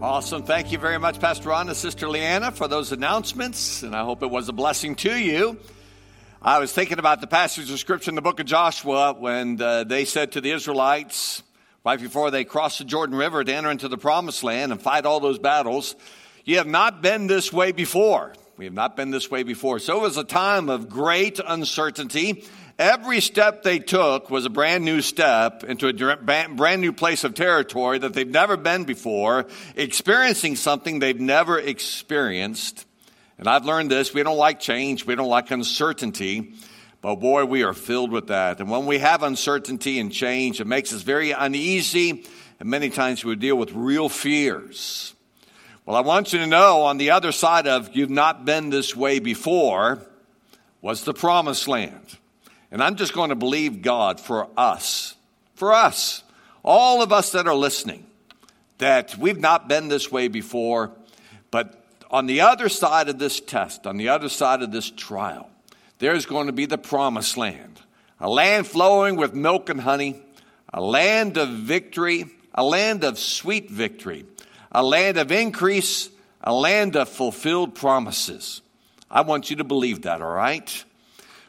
Awesome. Thank you very much, Pastor Ron and Sister Leanna, for those announcements, and I hope it was a blessing to you. I was thinking about the passage of Scripture in the book of Joshua when uh, they said to the Israelites, right before they crossed the Jordan River to enter into the promised land and fight all those battles, You have not been this way before. We have not been this way before. So it was a time of great uncertainty Every step they took was a brand new step into a brand new place of territory that they've never been before, experiencing something they've never experienced. And I've learned this we don't like change, we don't like uncertainty. But boy, we are filled with that. And when we have uncertainty and change, it makes us very uneasy. And many times we deal with real fears. Well, I want you to know on the other side of you've not been this way before was the promised land. And I'm just going to believe God for us, for us, all of us that are listening, that we've not been this way before, but on the other side of this test, on the other side of this trial, there's going to be the promised land, a land flowing with milk and honey, a land of victory, a land of sweet victory, a land of increase, a land of fulfilled promises. I want you to believe that, all right?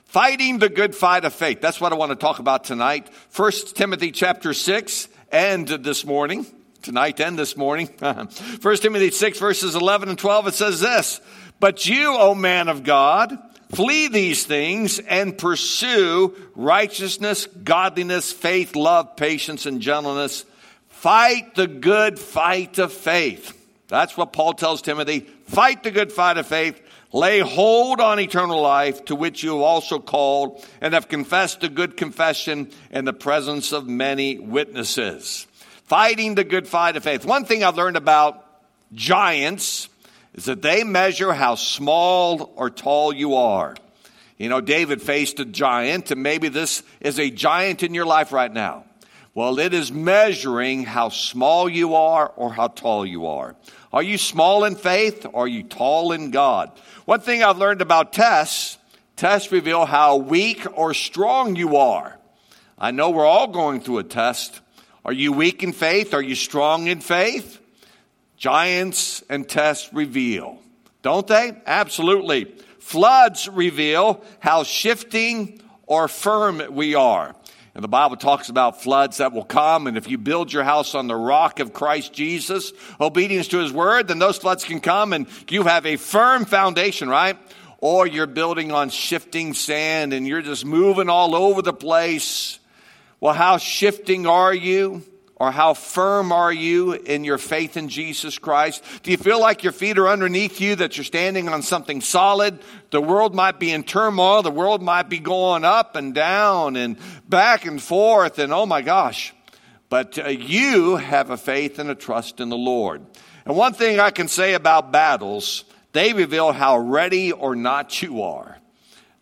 Fighting the good fight of faith. That's what I want to talk about tonight. First Timothy chapter 6 and this morning. Tonight and this morning. First Timothy 6 verses 11 and 12 it says this, But you, O man of God, flee these things and pursue righteousness, godliness, faith, love, patience, and gentleness. Fight the good fight of faith. That's what Paul tells Timothy. Fight the good fight of faith. Lay hold on eternal life to which you have also called and have confessed a good confession in the presence of many witnesses. Fighting the good fight of faith. One thing I've learned about giants is that they measure how small or tall you are. You know, David faced a giant, and maybe this is a giant in your life right now. Well, it is measuring how small you are or how tall you are. Are you small in faith or are you tall in God? One thing I've learned about tests, tests reveal how weak or strong you are. I know we're all going through a test. Are you weak in faith? Are you strong in faith? Giants and tests reveal, don't they? Absolutely. Floods reveal how shifting or firm we are. And the Bible talks about floods that will come. And if you build your house on the rock of Christ Jesus, obedience to his word, then those floods can come and you have a firm foundation, right? Or you're building on shifting sand and you're just moving all over the place. Well, how shifting are you? Or how firm are you in your faith in Jesus Christ? Do you feel like your feet are underneath you, that you're standing on something solid? The world might be in turmoil. The world might be going up and down and back and forth. And oh my gosh. But uh, you have a faith and a trust in the Lord. And one thing I can say about battles, they reveal how ready or not you are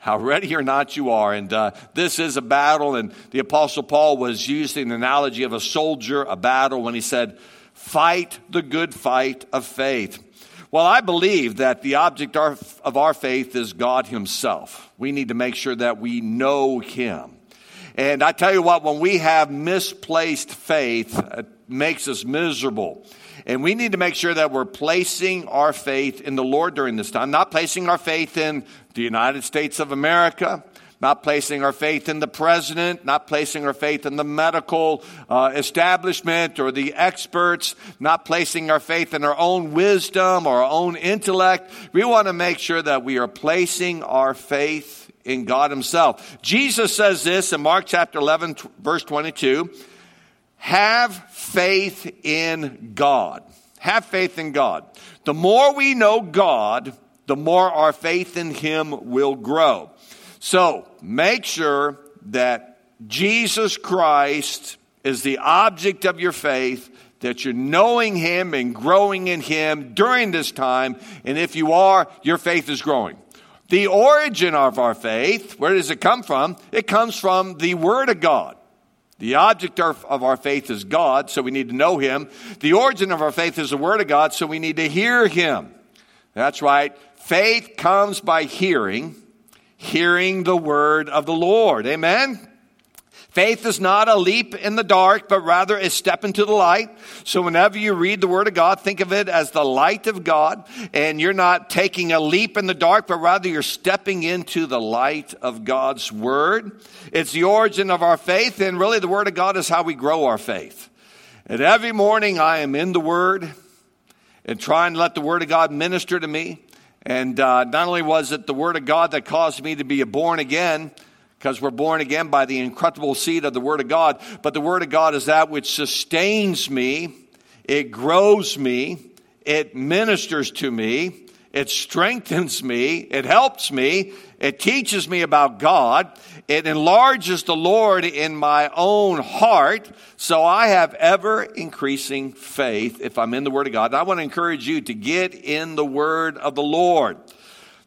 how ready or not you are. And uh, this is a battle. And the Apostle Paul was using the analogy of a soldier, a battle, when he said, Fight the good fight of faith. Well, I believe that the object of our faith is God Himself. We need to make sure that we know Him. And I tell you what, when we have misplaced faith, it makes us miserable. And we need to make sure that we're placing our faith in the Lord during this time, not placing our faith in the United States of America, not placing our faith in the president, not placing our faith in the medical uh, establishment or the experts, not placing our faith in our own wisdom or our own intellect. We want to make sure that we are placing our faith in God Himself. Jesus says this in Mark chapter 11, verse 22 have faith in God. Have faith in God. The more we know God, the more our faith in Him will grow. So make sure that Jesus Christ is the object of your faith, that you're knowing Him and growing in Him during this time. And if you are, your faith is growing. The origin of our faith, where does it come from? It comes from the Word of God. The object of our faith is God, so we need to know Him. The origin of our faith is the Word of God, so we need to hear Him. That's right. Faith comes by hearing, hearing the Word of the Lord. Amen? Faith is not a leap in the dark, but rather a step into the light. So whenever you read the Word of God, think of it as the light of God, and you're not taking a leap in the dark, but rather you're stepping into the light of God's Word. It's the origin of our faith, and really the Word of God is how we grow our faith. And every morning I am in the Word and trying to let the Word of God minister to me. And uh, not only was it the Word of God that caused me to be born again, because we're born again by the incredible seed of the Word of God. But the Word of God is that which sustains me, it grows me, it ministers to me, it strengthens me, it helps me, it teaches me about God, it enlarges the Lord in my own heart, so I have ever increasing faith if I'm in the Word of God. And I want to encourage you to get in the Word of the Lord.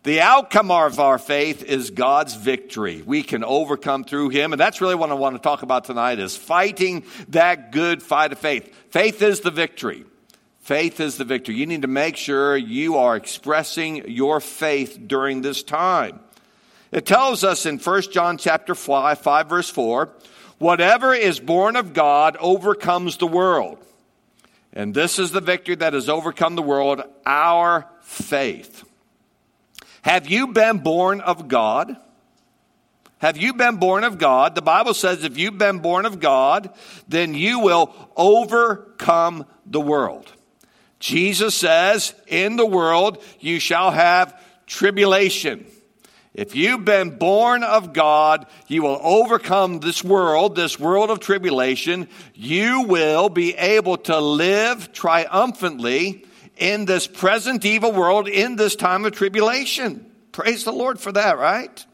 The outcome of our faith is God's victory. We can overcome through Him. And that's really what I want to talk about tonight is fighting that good fight of faith. Faith is the victory. Faith is the victory. You need to make sure you are expressing your faith during this time. It tells us in 1 John chapter 5, 5 verse 4, whatever is born of God overcomes the world. And this is the victory that has overcome the world, our faith. Have you been born of God? Have you been born of God? The Bible says if you've been born of God, then you will overcome the world. Jesus says, in the world you shall have tribulation. If you've been born of God, you will overcome this world, this world of tribulation. You will be able to live triumphantly in this present evil world in this time of tribulation. Praise the Lord for that, right?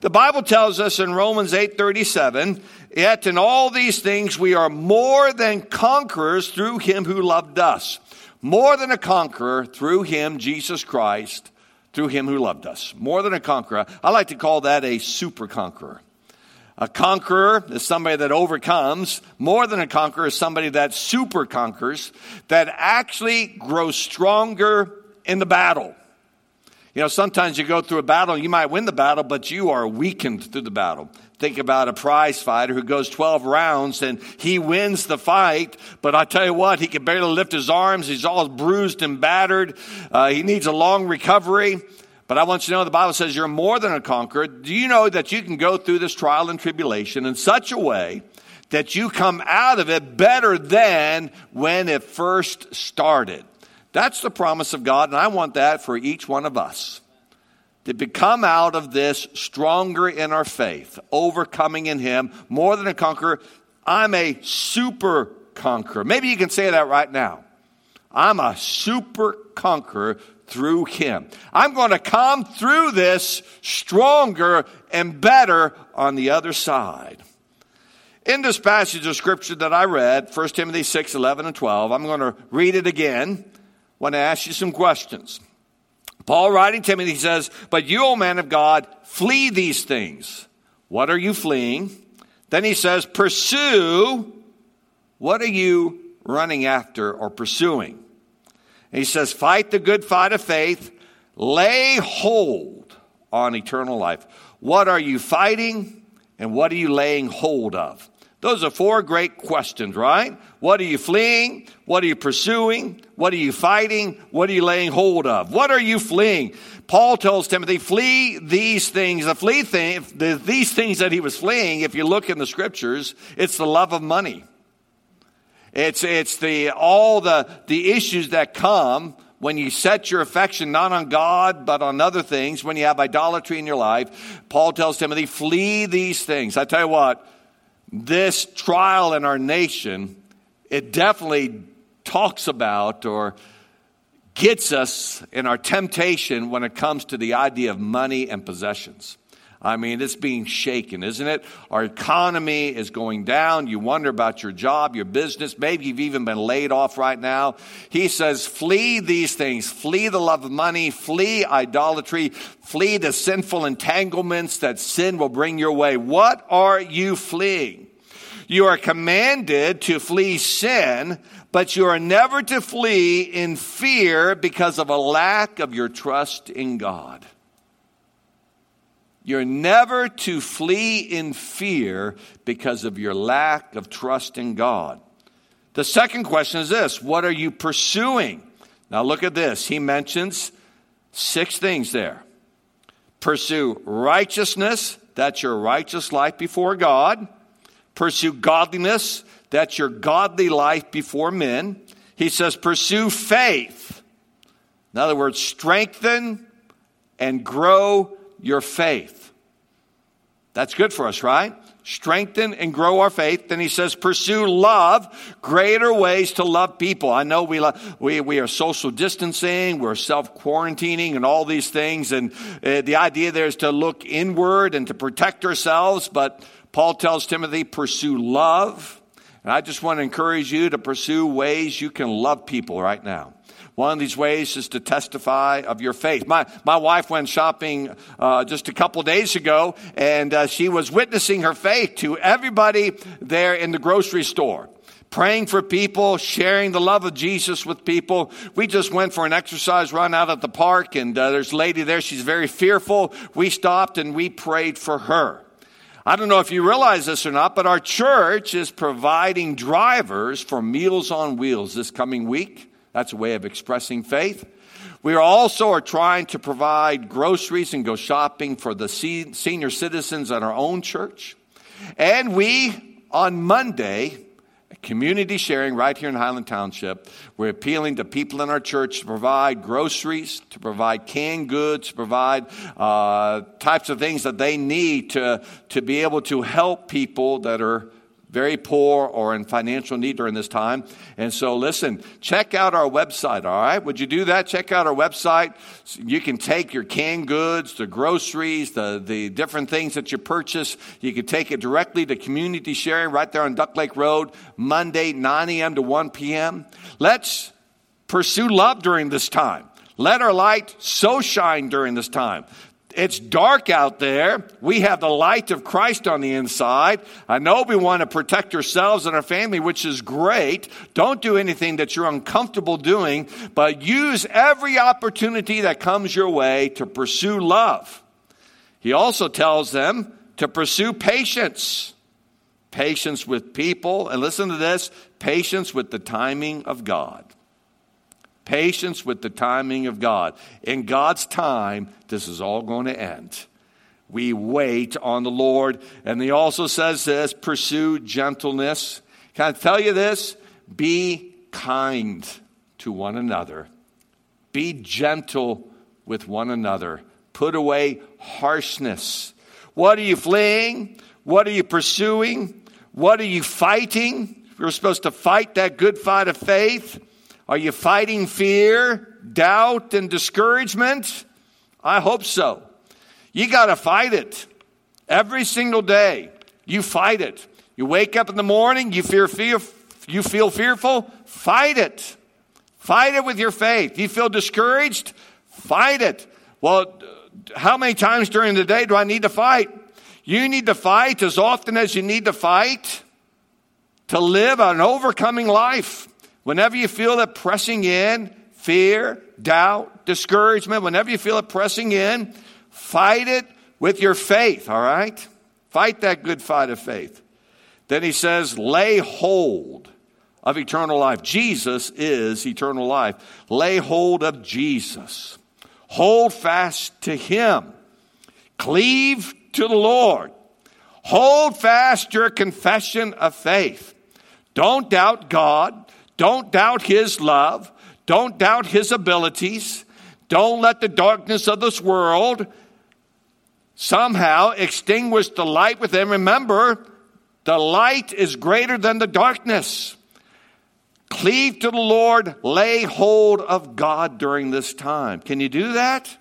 The Bible tells us in Romans 8:37, yet in all these things we are more than conquerors through him who loved us. More than a conqueror through him Jesus Christ, through him who loved us. More than a conqueror. I like to call that a super conqueror. A conqueror is somebody that overcomes. More than a conqueror is somebody that super conquers, that actually grows stronger in the battle. You know, sometimes you go through a battle, you might win the battle, but you are weakened through the battle. Think about a prize fighter who goes 12 rounds and he wins the fight, but I tell you what, he can barely lift his arms. He's all bruised and battered. Uh, he needs a long recovery. But I want you to know the Bible says you're more than a conqueror. Do you know that you can go through this trial and tribulation in such a way that you come out of it better than when it first started? That's the promise of God, and I want that for each one of us. To become out of this stronger in our faith, overcoming in Him, more than a conqueror. I'm a super conqueror. Maybe you can say that right now. I'm a super conqueror through him. I'm going to come through this stronger and better on the other side. In this passage of scripture that I read, 1 Timothy 6, 11 and 12, I'm going to read it again I want to ask you some questions. Paul writing Timothy says, But you, O man of God, flee these things. What are you fleeing? Then he says, Pursue. What are you running after or pursuing? He says, Fight the good fight of faith, lay hold on eternal life. What are you fighting and what are you laying hold of? Those are four great questions, right? What are you fleeing? What are you pursuing? What are you fighting? What are you laying hold of? What are you fleeing? Paul tells Timothy, flee these things. The flee thing, the, these things that he was fleeing, if you look in the scriptures, it's the love of money. It's, it's the, all the, the issues that come when you set your affection not on God, but on other things, when you have idolatry in your life. Paul tells Timothy, flee these things. I tell you what, this trial in our nation, it definitely talks about or gets us in our temptation when it comes to the idea of money and possessions. I mean, it's being shaken, isn't it? Our economy is going down. You wonder about your job, your business. Maybe you've even been laid off right now. He says, flee these things. Flee the love of money. Flee idolatry. Flee the sinful entanglements that sin will bring your way. What are you fleeing? You are commanded to flee sin, but you are never to flee in fear because of a lack of your trust in God. You're never to flee in fear because of your lack of trust in God. The second question is this What are you pursuing? Now look at this. He mentions six things there. Pursue righteousness, that's your righteous life before God. Pursue godliness, that's your godly life before men. He says, pursue faith. In other words, strengthen and grow your faith. That's good for us, right? strengthen and grow our faith. Then he says, pursue love, greater ways to love people. I know we, we, we are social distancing, we're self quarantining and all these things. And uh, the idea there is to look inward and to protect ourselves. But Paul tells Timothy, pursue love. And I just want to encourage you to pursue ways you can love people right now. One of these ways is to testify of your faith. My, my wife went shopping uh, just a couple days ago, and uh, she was witnessing her faith to everybody there in the grocery store praying for people, sharing the love of Jesus with people. We just went for an exercise run out at the park, and uh, there's a lady there. She's very fearful. We stopped and we prayed for her. I don't know if you realize this or not, but our church is providing drivers for Meals on Wheels this coming week. That's a way of expressing faith. We also are trying to provide groceries and go shopping for the senior citizens at our own church. And we, on Monday, community sharing right here in Highland Township. We're appealing to people in our church to provide groceries, to provide canned goods, to provide uh, types of things that they need to, to be able to help people that are very poor or in financial need during this time. And so, listen, check out our website, all right? Would you do that? Check out our website. You can take your canned goods, the groceries, the, the different things that you purchase. You can take it directly to community sharing right there on Duck Lake Road, Monday, 9 a.m. to 1 p.m. Let's pursue love during this time. Let our light so shine during this time. It's dark out there. We have the light of Christ on the inside. I know we want to protect ourselves and our family, which is great. Don't do anything that you're uncomfortable doing, but use every opportunity that comes your way to pursue love. He also tells them to pursue patience. Patience with people, and listen to this patience with the timing of God. Patience with the timing of God. In God's time, this is all going to end. We wait on the Lord. And he also says this pursue gentleness. Can I tell you this? Be kind to one another, be gentle with one another, put away harshness. What are you fleeing? What are you pursuing? What are you fighting? We're supposed to fight that good fight of faith. Are you fighting fear, doubt, and discouragement? I hope so. You got to fight it every single day. You fight it. You wake up in the morning, you fear, fear, you feel fearful, fight it. Fight it with your faith. You feel discouraged, fight it. Well, how many times during the day do I need to fight? You need to fight as often as you need to fight to live an overcoming life. Whenever you feel it pressing in, fear, doubt, discouragement, whenever you feel it pressing in, fight it with your faith, all right? Fight that good fight of faith. Then he says, lay hold of eternal life. Jesus is eternal life. Lay hold of Jesus. Hold fast to him. Cleave to the Lord. Hold fast your confession of faith. Don't doubt God. Don't doubt his love. Don't doubt his abilities. Don't let the darkness of this world somehow extinguish the light within. Remember, the light is greater than the darkness. Cleave to the Lord, lay hold of God during this time. Can you do that?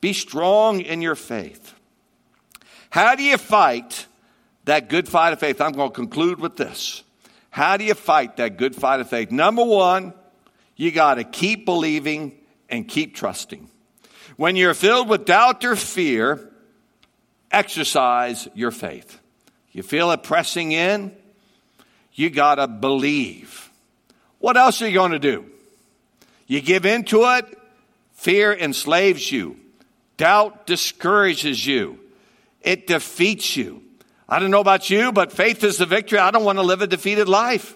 Be strong in your faith. How do you fight that good fight of faith? I'm going to conclude with this. How do you fight that good fight of faith? Number one, you got to keep believing and keep trusting. When you're filled with doubt or fear, exercise your faith. You feel it pressing in, you got to believe. What else are you going to do? You give in to it, fear enslaves you, doubt discourages you. it defeats you. I don't know about you, but faith is the victory. I don't want to live a defeated life.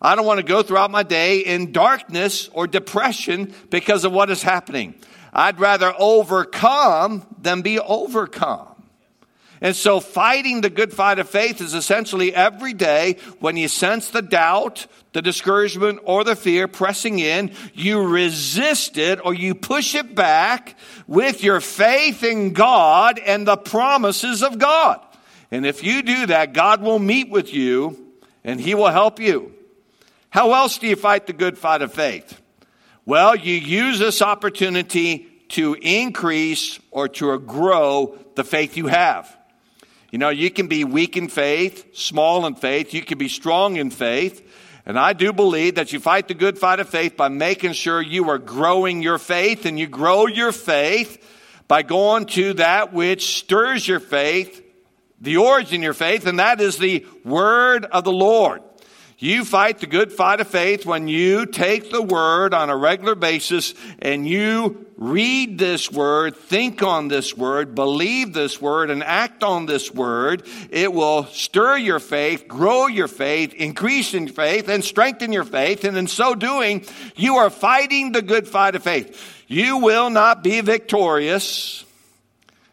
I don't want to go throughout my day in darkness or depression because of what is happening. I'd rather overcome than be overcome. And so fighting the good fight of faith is essentially every day when you sense the doubt, the discouragement, or the fear pressing in, you resist it or you push it back with your faith in God and the promises of God. And if you do that, God will meet with you and He will help you. How else do you fight the good fight of faith? Well, you use this opportunity to increase or to grow the faith you have. You know, you can be weak in faith, small in faith, you can be strong in faith. And I do believe that you fight the good fight of faith by making sure you are growing your faith, and you grow your faith by going to that which stirs your faith, the origin of your faith, and that is the word of the Lord. You fight the good fight of faith when you take the word on a regular basis and you read this word, think on this word, believe this word, and act on this word. It will stir your faith, grow your faith, increase in faith, and strengthen your faith. And in so doing, you are fighting the good fight of faith. You will not be victorious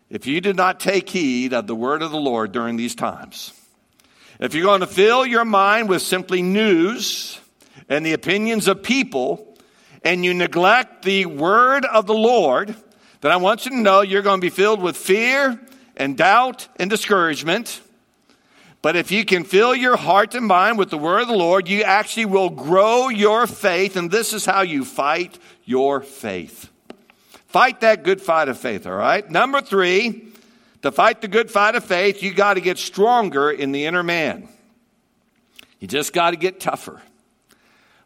if you do not take heed of the word of the Lord during these times. If you're going to fill your mind with simply news and the opinions of people, and you neglect the word of the Lord, then I want you to know you're going to be filled with fear and doubt and discouragement. But if you can fill your heart and mind with the word of the Lord, you actually will grow your faith, and this is how you fight your faith. Fight that good fight of faith, all right? Number three, to fight the good fight of faith, you got to get stronger in the inner man. You just got to get tougher. I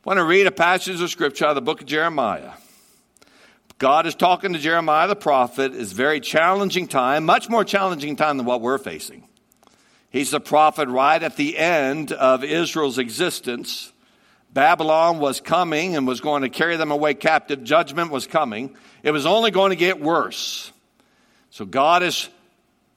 want to read a passage of scripture out of the book of Jeremiah. God is talking to Jeremiah the prophet. It's a very challenging time, much more challenging time than what we're facing. He's the prophet right at the end of Israel's existence. Babylon was coming and was going to carry them away captive. Judgment was coming. It was only going to get worse. So God is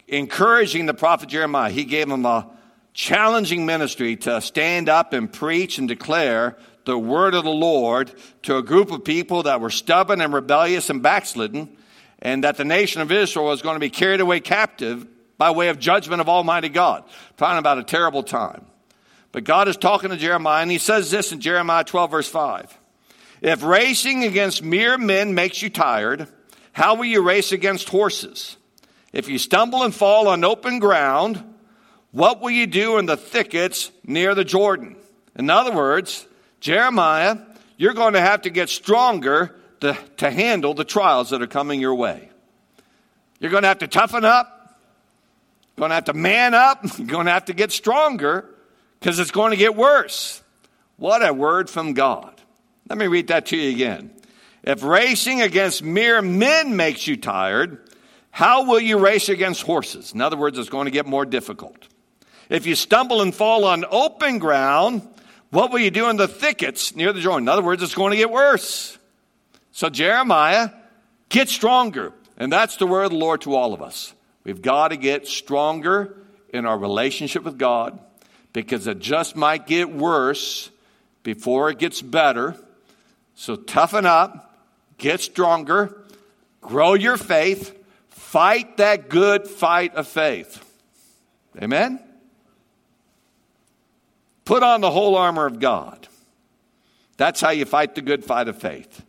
encouraging the prophet Jeremiah. He gave him a challenging ministry to stand up and preach and declare the word of the Lord to a group of people that were stubborn and rebellious and backslidden, and that the nation of Israel was going to be carried away captive by way of judgment of Almighty God. Talking about a terrible time. But God is talking to Jeremiah, and he says this in Jeremiah 12, verse 5. If racing against mere men makes you tired, how will you race against horses? If you stumble and fall on open ground, what will you do in the thickets near the Jordan? In other words, Jeremiah, you're going to have to get stronger to, to handle the trials that are coming your way. You're going to have to toughen up. You're going to have to man up. You're going to have to get stronger because it's going to get worse. What a word from God. Let me read that to you again. If racing against mere men makes you tired, how will you race against horses? In other words, it's going to get more difficult. If you stumble and fall on open ground, what will you do in the thickets near the Jordan? In other words, it's going to get worse. So, Jeremiah, get stronger. And that's the word of the Lord to all of us. We've got to get stronger in our relationship with God because it just might get worse before it gets better. So, toughen up, get stronger, grow your faith, Fight that good fight of faith. Amen? Put on the whole armor of God. That's how you fight the good fight of faith.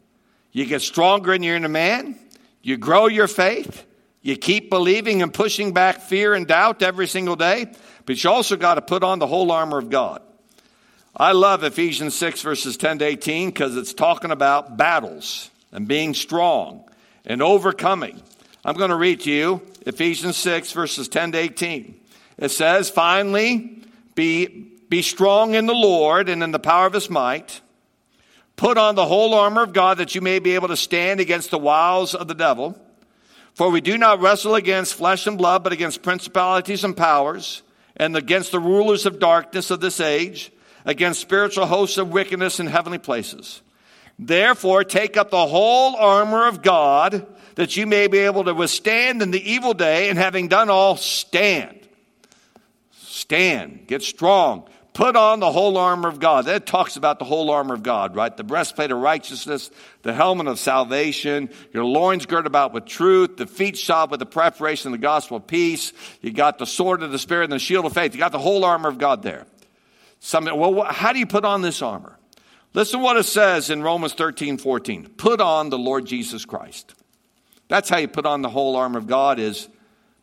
You get stronger and you're in your inner man, you grow your faith, you keep believing and pushing back fear and doubt every single day, but you also got to put on the whole armor of God. I love Ephesians 6, verses 10 to 18, because it's talking about battles and being strong and overcoming. I'm going to read to you Ephesians 6, verses 10 to 18. It says, Finally, be, be strong in the Lord and in the power of his might. Put on the whole armor of God that you may be able to stand against the wiles of the devil. For we do not wrestle against flesh and blood, but against principalities and powers, and against the rulers of darkness of this age, against spiritual hosts of wickedness in heavenly places. Therefore, take up the whole armor of God that you may be able to withstand in the evil day, and having done all, stand. Stand. Get strong. Put on the whole armor of God. That talks about the whole armor of God, right? The breastplate of righteousness, the helmet of salvation, your loins girded about with truth, the feet shod with the preparation of the gospel of peace. You got the sword of the Spirit and the shield of faith. You got the whole armor of God there. Some, well, how do you put on this armor? Listen to what it says in Romans 13, 14. Put on the Lord Jesus Christ. That's how you put on the whole armor of God is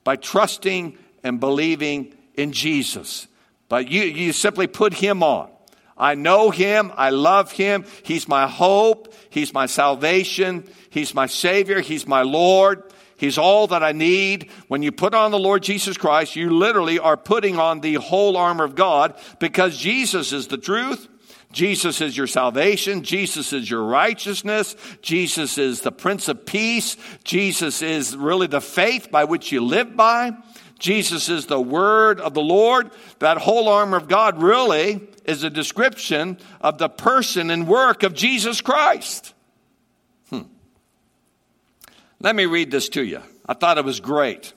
by trusting and believing in Jesus. But you, you simply put him on. I know him. I love him. He's my hope. He's my salvation. He's my Savior. He's my Lord. He's all that I need. When you put on the Lord Jesus Christ, you literally are putting on the whole armor of God because Jesus is the truth. Jesus is your salvation. Jesus is your righteousness. Jesus is the Prince of Peace. Jesus is really the faith by which you live by. Jesus is the word of the Lord. That whole armor of God really is a description of the person and work of Jesus Christ. Hmm. Let me read this to you. I thought it was great.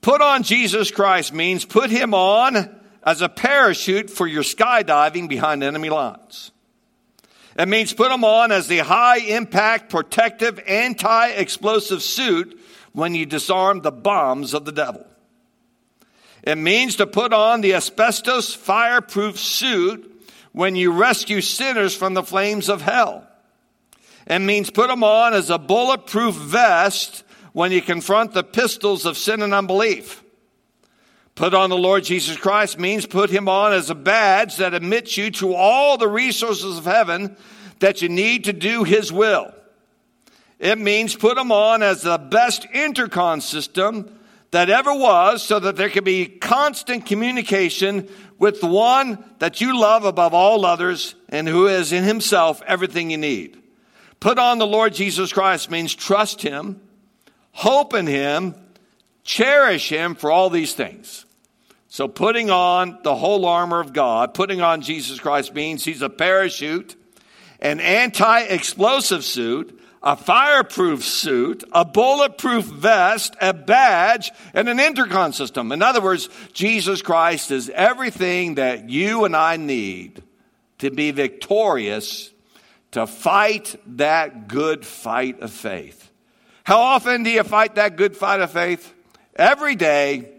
Put on Jesus Christ means put him on as a parachute for your skydiving behind enemy lines. It means put them on as the high impact, protective, anti explosive suit when you disarm the bombs of the devil. It means to put on the asbestos fireproof suit when you rescue sinners from the flames of hell. It means put them on as a bulletproof vest when you confront the pistols of sin and unbelief. Put on the Lord Jesus Christ means put him on as a badge that admits you to all the resources of heaven that you need to do his will. It means put him on as the best intercom system that ever was so that there can be constant communication with the one that you love above all others and who is in himself everything you need. Put on the Lord Jesus Christ means trust him, hope in him, cherish him for all these things. So putting on the whole armor of God, putting on Jesus Christ means he's a parachute, an anti-explosive suit, a fireproof suit, a bulletproof vest, a badge, and an intercom system. In other words, Jesus Christ is everything that you and I need to be victorious, to fight that good fight of faith. How often do you fight that good fight of faith? Every day,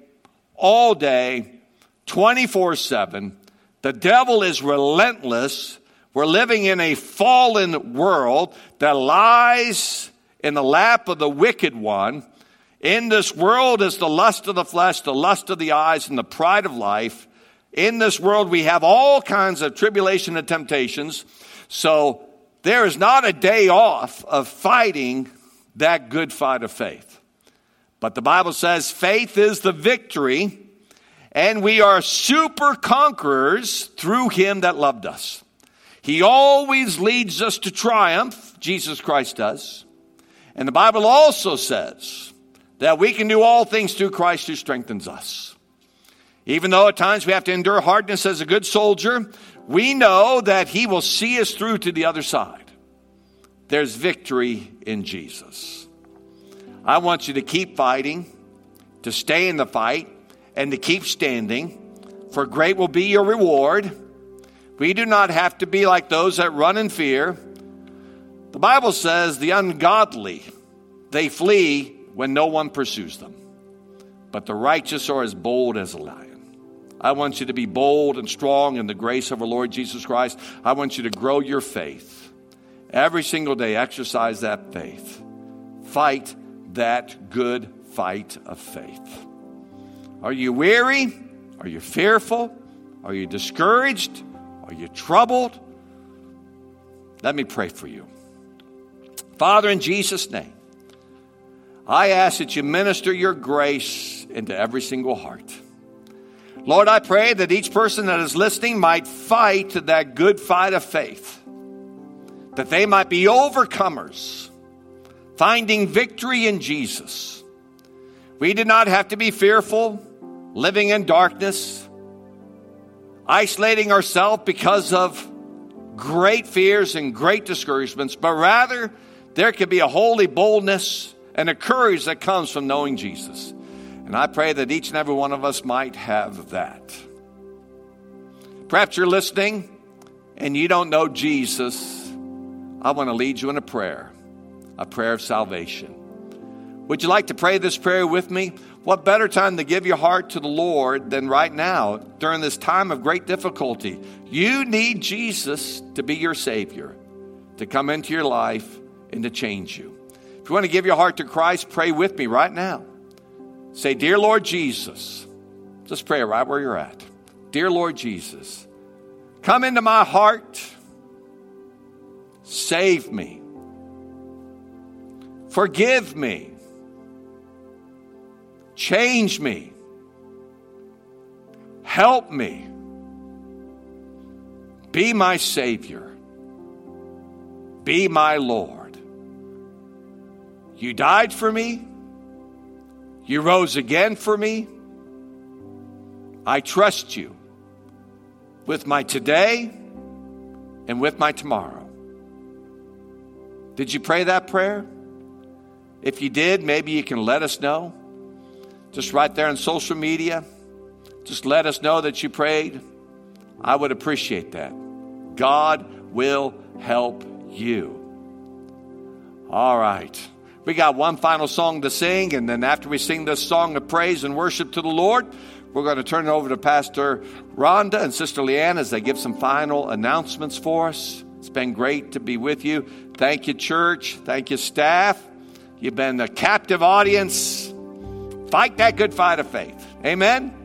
all day, 24 7. The devil is relentless we're living in a fallen world that lies in the lap of the wicked one. In this world is the lust of the flesh, the lust of the eyes, and the pride of life. In this world, we have all kinds of tribulation and temptations. So there is not a day off of fighting that good fight of faith. But the Bible says faith is the victory, and we are super conquerors through him that loved us. He always leads us to triumph, Jesus Christ does. And the Bible also says that we can do all things through Christ who strengthens us. Even though at times we have to endure hardness as a good soldier, we know that He will see us through to the other side. There's victory in Jesus. I want you to keep fighting, to stay in the fight, and to keep standing, for great will be your reward. We do not have to be like those that run in fear. The Bible says the ungodly, they flee when no one pursues them. But the righteous are as bold as a lion. I want you to be bold and strong in the grace of our Lord Jesus Christ. I want you to grow your faith. Every single day, exercise that faith. Fight that good fight of faith. Are you weary? Are you fearful? Are you discouraged? Are you troubled? Let me pray for you. Father, in Jesus' name, I ask that you minister your grace into every single heart. Lord, I pray that each person that is listening might fight that good fight of faith, that they might be overcomers, finding victory in Jesus. We do not have to be fearful, living in darkness isolating ourselves because of great fears and great discouragements, but rather there can be a holy boldness and a courage that comes from knowing Jesus. And I pray that each and every one of us might have that. Perhaps you're listening and you don't know Jesus. I want to lead you in a prayer, a prayer of salvation. Would you like to pray this prayer with me? What better time to give your heart to the Lord than right now during this time of great difficulty? You need Jesus to be your Savior, to come into your life and to change you. If you want to give your heart to Christ, pray with me right now. Say, Dear Lord Jesus, just pray right where you're at. Dear Lord Jesus, come into my heart, save me, forgive me Change me. Help me. Be my Savior. Be my Lord. You died for me. You rose again for me. I trust you with my today and with my tomorrow. Did you pray that prayer? If you did, maybe you can let us know just right there on social media. Just let us know that you prayed. I would appreciate that. God will help you. All right. We got one final song to sing, and then after we sing this song of praise and worship to the Lord, we're going to turn it over to Pastor Rhonda and Sister Leanne as they give some final announcements for us. It's been great to be with you. Thank you, church. Thank you, staff. You've been a captive audience. Fight that good fight of faith. Amen.